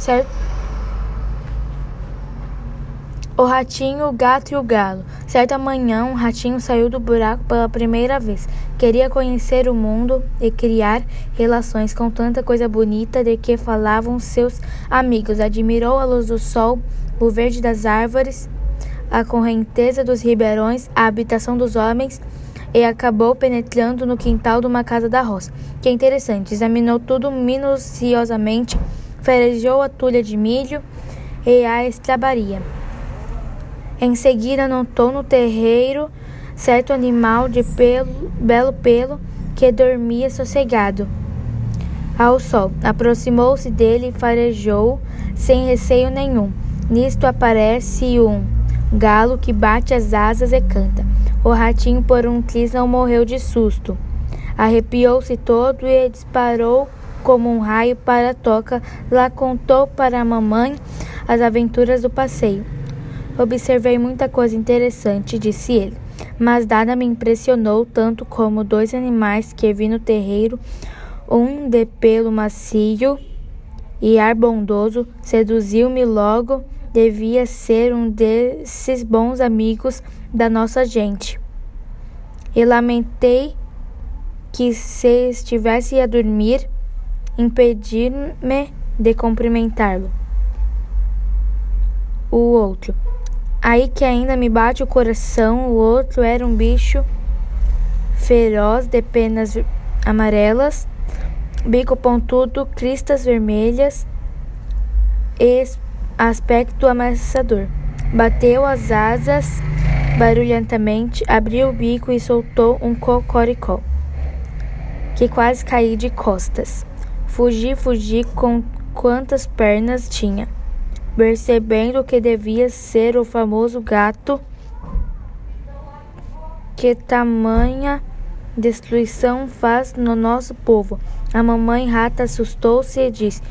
certo? O ratinho, o gato e o galo. Certa manhã, um ratinho saiu do buraco pela primeira vez. Queria conhecer o mundo e criar relações com tanta coisa bonita de que falavam seus amigos. Admirou a luz do sol, o verde das árvores, a correnteza dos ribeirões, a habitação dos homens e acabou penetrando no quintal de uma casa da roça. Que interessante! Examinou tudo minuciosamente, farejou a tulha de milho e a estrabaria. Em seguida, notou no terreiro certo animal de pelo, belo pelo que dormia sossegado ao sol. Aproximou-se dele e farejou sem receio nenhum. Nisto aparece um galo que bate as asas e canta. O ratinho, por um triz, não morreu de susto. Arrepiou-se todo e disparou como um raio para a toca. Lá contou para a mamãe as aventuras do passeio. Observei muita coisa interessante, disse ele, mas nada me impressionou tanto como dois animais que vi no terreiro, um de pelo macio e ar bondoso, seduziu-me logo, devia ser um desses bons amigos da nossa gente. E lamentei que se estivesse a dormir, impedir-me de cumprimentá-lo. O outro. Aí que ainda me bate o coração, o outro era um bicho feroz de penas amarelas, bico pontudo, cristas vermelhas e aspecto ameaçador. Bateu as asas barulhentamente, abriu o bico e soltou um cocoricó, que quase caí de costas. Fugi, fugi com quantas pernas tinha percebendo que devia ser o famoso gato. Que tamanha destruição faz no nosso povo. A mamãe rata assustou-se e disse: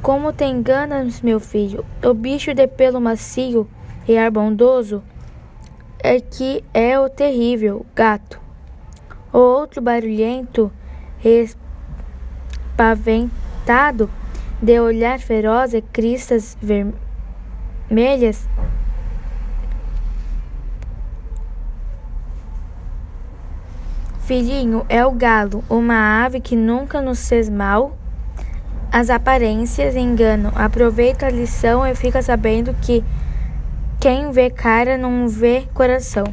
Como te enganas, meu filho? O bicho de pelo macio e ar bondoso é que é o terrível gato. O outro barulhento, espaventado, de olhar feroz e cristas vermelhas, Filhinho é o galo, uma ave que nunca nos fez mal. As aparências enganam. Aproveita a lição e fica sabendo que quem vê cara não vê coração.